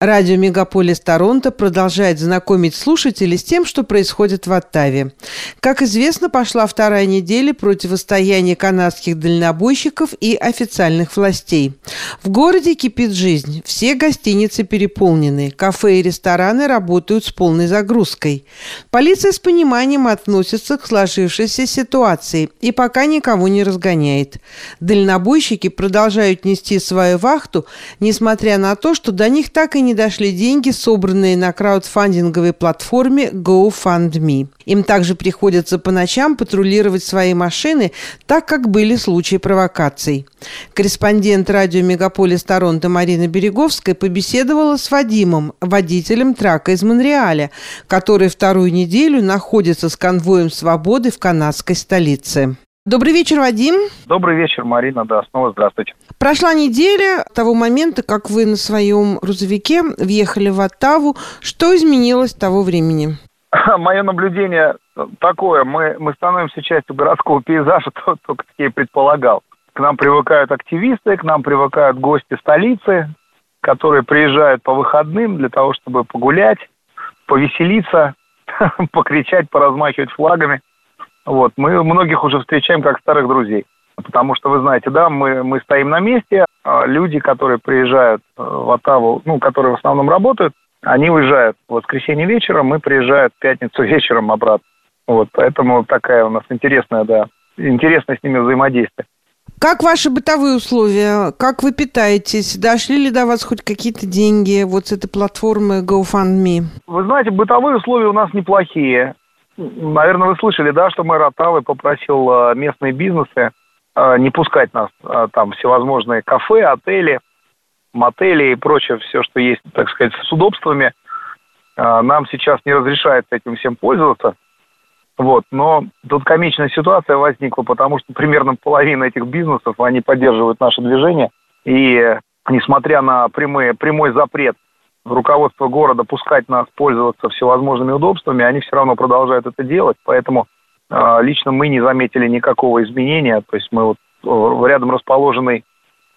Радио «Мегаполис Торонто» продолжает знакомить слушателей с тем, что происходит в Оттаве. Как известно, пошла вторая неделя противостояния канадских дальнобойщиков и официальных властей. В городе кипит жизнь. Все гостиницы переполнены. Кафе и рестораны работают с полной загрузкой. Полиция с пониманием относится к сложившейся ситуации и пока никого не разгоняет. Дальнобойщики продолжают нести свою вахту, несмотря на то, что до них так и не дошли деньги, собранные на краудфандинговой платформе GoFundMe. Им также приходится по ночам патрулировать свои машины, так как были случаи провокаций. Корреспондент радио «Мегаполис Торонто» Марина Береговская побеседовала с Вадимом, водителем трака из Монреаля, который вторую неделю находится с конвоем свободы в канадской столице. Добрый вечер, Вадим. Добрый вечер, Марина. Да, снова здравствуйте. Прошла неделя того момента, как вы на своем грузовике въехали в Оттаву. Что изменилось с того времени? Мое наблюдение такое. Мы, мы становимся частью городского пейзажа, только я предполагал. К нам привыкают активисты, к нам привыкают гости столицы, которые приезжают по выходным для того, чтобы погулять, повеселиться, покричать, поразмахивать флагами – вот, мы многих уже встречаем как старых друзей. Потому что, вы знаете, да, мы, мы стоим на месте, а люди, которые приезжают э, в Оттаву, ну, которые в основном работают, они уезжают в воскресенье вечером, мы приезжают в пятницу вечером обратно. Вот, поэтому такая у нас интересная, да, интересное с ними взаимодействие. Как ваши бытовые условия? Как вы питаетесь? Дошли ли до вас хоть какие-то деньги вот с этой платформы GoFundMe? Вы знаете, бытовые условия у нас неплохие. Наверное, вы слышали, да, что мэр Оттавы попросил э, местные бизнесы э, не пускать нас э, там всевозможные кафе, отели, мотели и прочее, все, что есть, так сказать, с удобствами. Нам сейчас не разрешается этим всем пользоваться. Вот, но тут комичная ситуация возникла, потому что примерно половина этих бизнесов, они поддерживают наше движение. И несмотря на прямые, прямой запрет руководство города пускать нас пользоваться всевозможными удобствами, они все равно продолжают это делать, поэтому э, лично мы не заметили никакого изменения, то есть мы вот э, рядом расположенный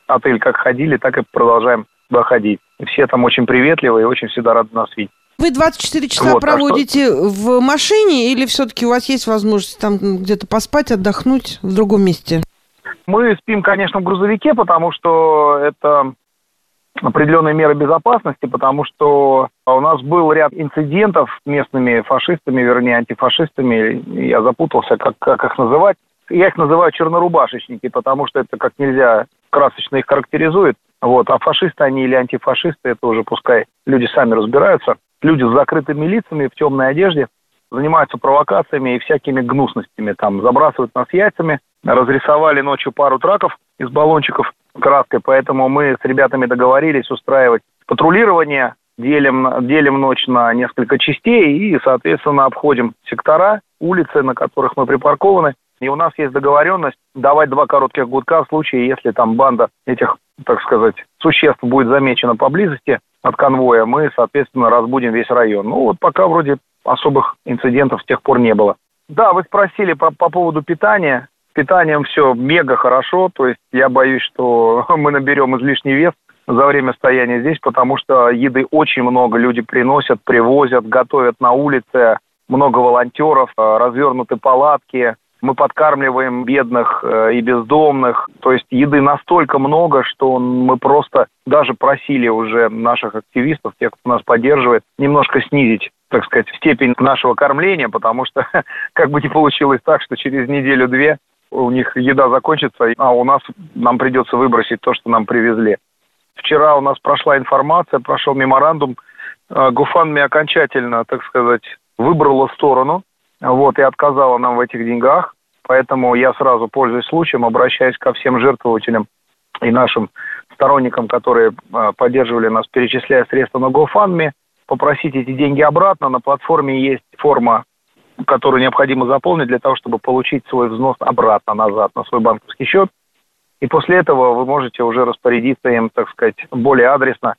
отель как ходили, так и продолжаем туда ходить. И все там очень приветливые и очень всегда рады нас видеть. Вы 24 часа вот, проводите а что... в машине или все-таки у вас есть возможность там где-то поспать, отдохнуть в другом месте? Мы спим, конечно, в грузовике, потому что это определенные меры безопасности, потому что у нас был ряд инцидентов с местными фашистами, вернее, антифашистами. Я запутался, как, как их называть. Я их называю чернорубашечники, потому что это как нельзя красочно их характеризует. Вот. А фашисты они или антифашисты, это уже пускай люди сами разбираются. Люди с закрытыми лицами, в темной одежде, занимаются провокациями и всякими гнусностями. Там забрасывают нас яйцами, разрисовали ночью пару траков из баллончиков краской, поэтому мы с ребятами договорились устраивать патрулирование, делим, делим ночь на несколько частей и, соответственно, обходим сектора, улицы, на которых мы припаркованы. И у нас есть договоренность давать два коротких гудка в случае, если там банда этих, так сказать, существ будет замечена поблизости от конвоя, мы, соответственно, разбудим весь район. Ну вот пока вроде особых инцидентов с тех пор не было. Да, вы спросили по, по поводу питания питанием все мега хорошо, то есть я боюсь, что мы наберем излишний вес за время стояния здесь, потому что еды очень много. Люди приносят, привозят, готовят на улице, много волонтеров, э, развернуты палатки, мы подкармливаем бедных э, и бездомных. То есть еды настолько много, что мы просто даже просили уже наших активистов, тех, кто нас поддерживает, немножко снизить так сказать, степень нашего кормления, потому что как бы не получилось так, что через неделю-две у них еда закончится, а у нас нам придется выбросить то, что нам привезли. Вчера у нас прошла информация, прошел меморандум, э, Гуфанми окончательно, так сказать, выбрала сторону, вот, и отказала нам в этих деньгах, поэтому я сразу, пользуясь случаем, обращаюсь ко всем жертвователям и нашим сторонникам, которые э, поддерживали нас, перечисляя средства на GoFundMe, попросить эти деньги обратно. На платформе есть форма которую необходимо заполнить для того, чтобы получить свой взнос обратно назад на свой банковский счет. И после этого вы можете уже распорядиться им, так сказать, более адресно.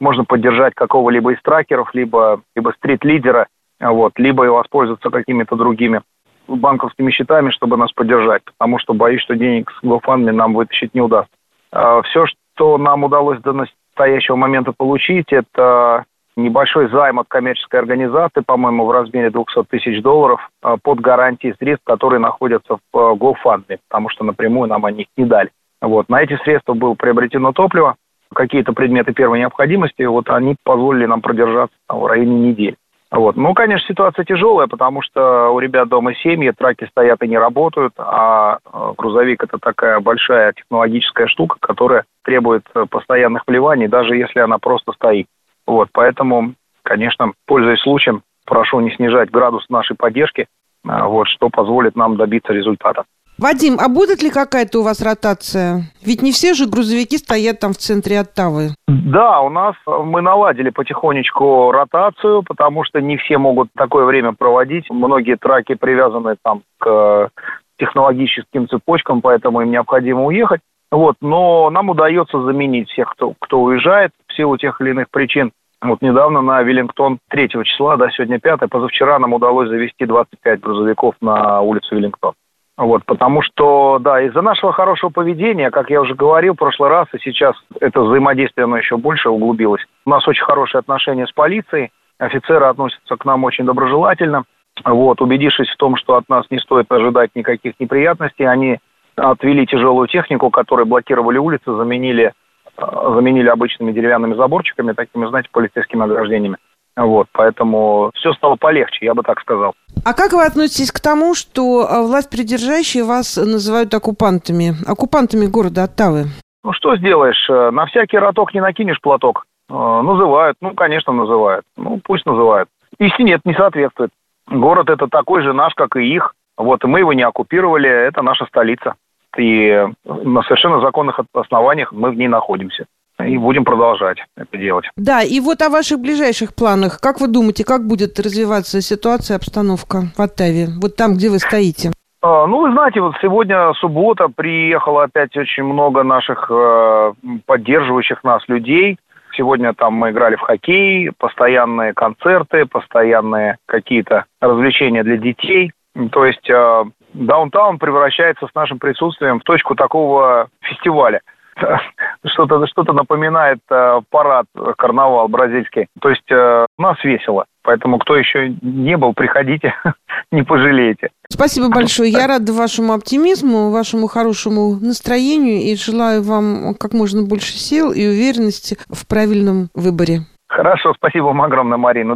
Можно поддержать какого-либо из тракеров, либо, либо стрит-лидера, вот, либо воспользоваться какими-то другими банковскими счетами, чтобы нас поддержать, потому что боюсь, что денег с GoFundMe нам вытащить не удастся. А, Все, что нам удалось настоящего момента получить, это небольшой займ от коммерческой организации, по-моему, в размере 200 тысяч долларов э, под гарантией средств, которые находятся в э, GoFundMe, потому что напрямую нам они их не дали. Вот. На эти средства было приобретено топливо, какие-то предметы первой необходимости, вот они позволили нам продержаться там, в районе недели. Вот. Ну, конечно, ситуация тяжелая, потому что у ребят дома семьи, траки стоят и не работают, а э, грузовик это такая большая технологическая штука, которая требует постоянных вливаний, даже если она просто стоит. Вот, поэтому, конечно, пользуясь случаем, прошу не снижать градус нашей поддержки, а, вот, что позволит нам добиться результата. Вадим, а будет ли какая-то у вас ротация? Ведь не все же грузовики стоят там в центре Оттавы. Да, у нас мы наладили потихонечку ротацию, потому что не все могут такое время проводить. Многие траки привязаны там к технологическим цепочкам, поэтому им необходимо уехать. Вот, но нам удается заменить всех, кто, кто уезжает в силу тех или иных причин. Вот недавно на Веллингтон 3 числа, да, сегодня 5, позавчера нам удалось завести 25 грузовиков на улицу Веллингтон. Вот, потому что, да, из-за нашего хорошего поведения, как я уже говорил в прошлый раз, и сейчас это взаимодействие, оно еще больше углубилось. У нас очень хорошие отношения с полицией, офицеры относятся к нам очень доброжелательно. Вот, убедившись в том, что от нас не стоит ожидать никаких неприятностей, они отвели тяжелую технику, которые блокировали улицы, заменили, э, заменили обычными деревянными заборчиками, такими, знаете, полицейскими ограждениями. Вот, поэтому все стало полегче, я бы так сказал. А как вы относитесь к тому, что э, власть придержащие вас называют оккупантами, оккупантами города Оттавы? Ну, что сделаешь, э, на всякий роток не накинешь платок. Называют, ну, конечно, называют. Ну, пусть называют. Истине это не соответствует. Город это такой же наш, как и их. Вот, и мы его не оккупировали, это наша столица и на совершенно законных основаниях мы в ней находимся. И будем продолжать это делать. Да, и вот о ваших ближайших планах. Как вы думаете, как будет развиваться ситуация, обстановка в Оттаве? Вот там, где вы стоите. А, ну, вы знаете, вот сегодня суббота, приехало опять очень много наших э, поддерживающих нас людей. Сегодня там мы играли в хоккей, постоянные концерты, постоянные какие-то развлечения для детей. То есть э, даунтаун превращается с нашим присутствием в точку такого фестиваля. Что-то что напоминает э, парад, карнавал бразильский. То есть э, у нас весело. Поэтому, кто еще не был, приходите, не пожалеете. Спасибо большое. Я рада вашему оптимизму, вашему хорошему настроению и желаю вам как можно больше сил и уверенности в правильном выборе. Хорошо, спасибо вам огромное, Марина.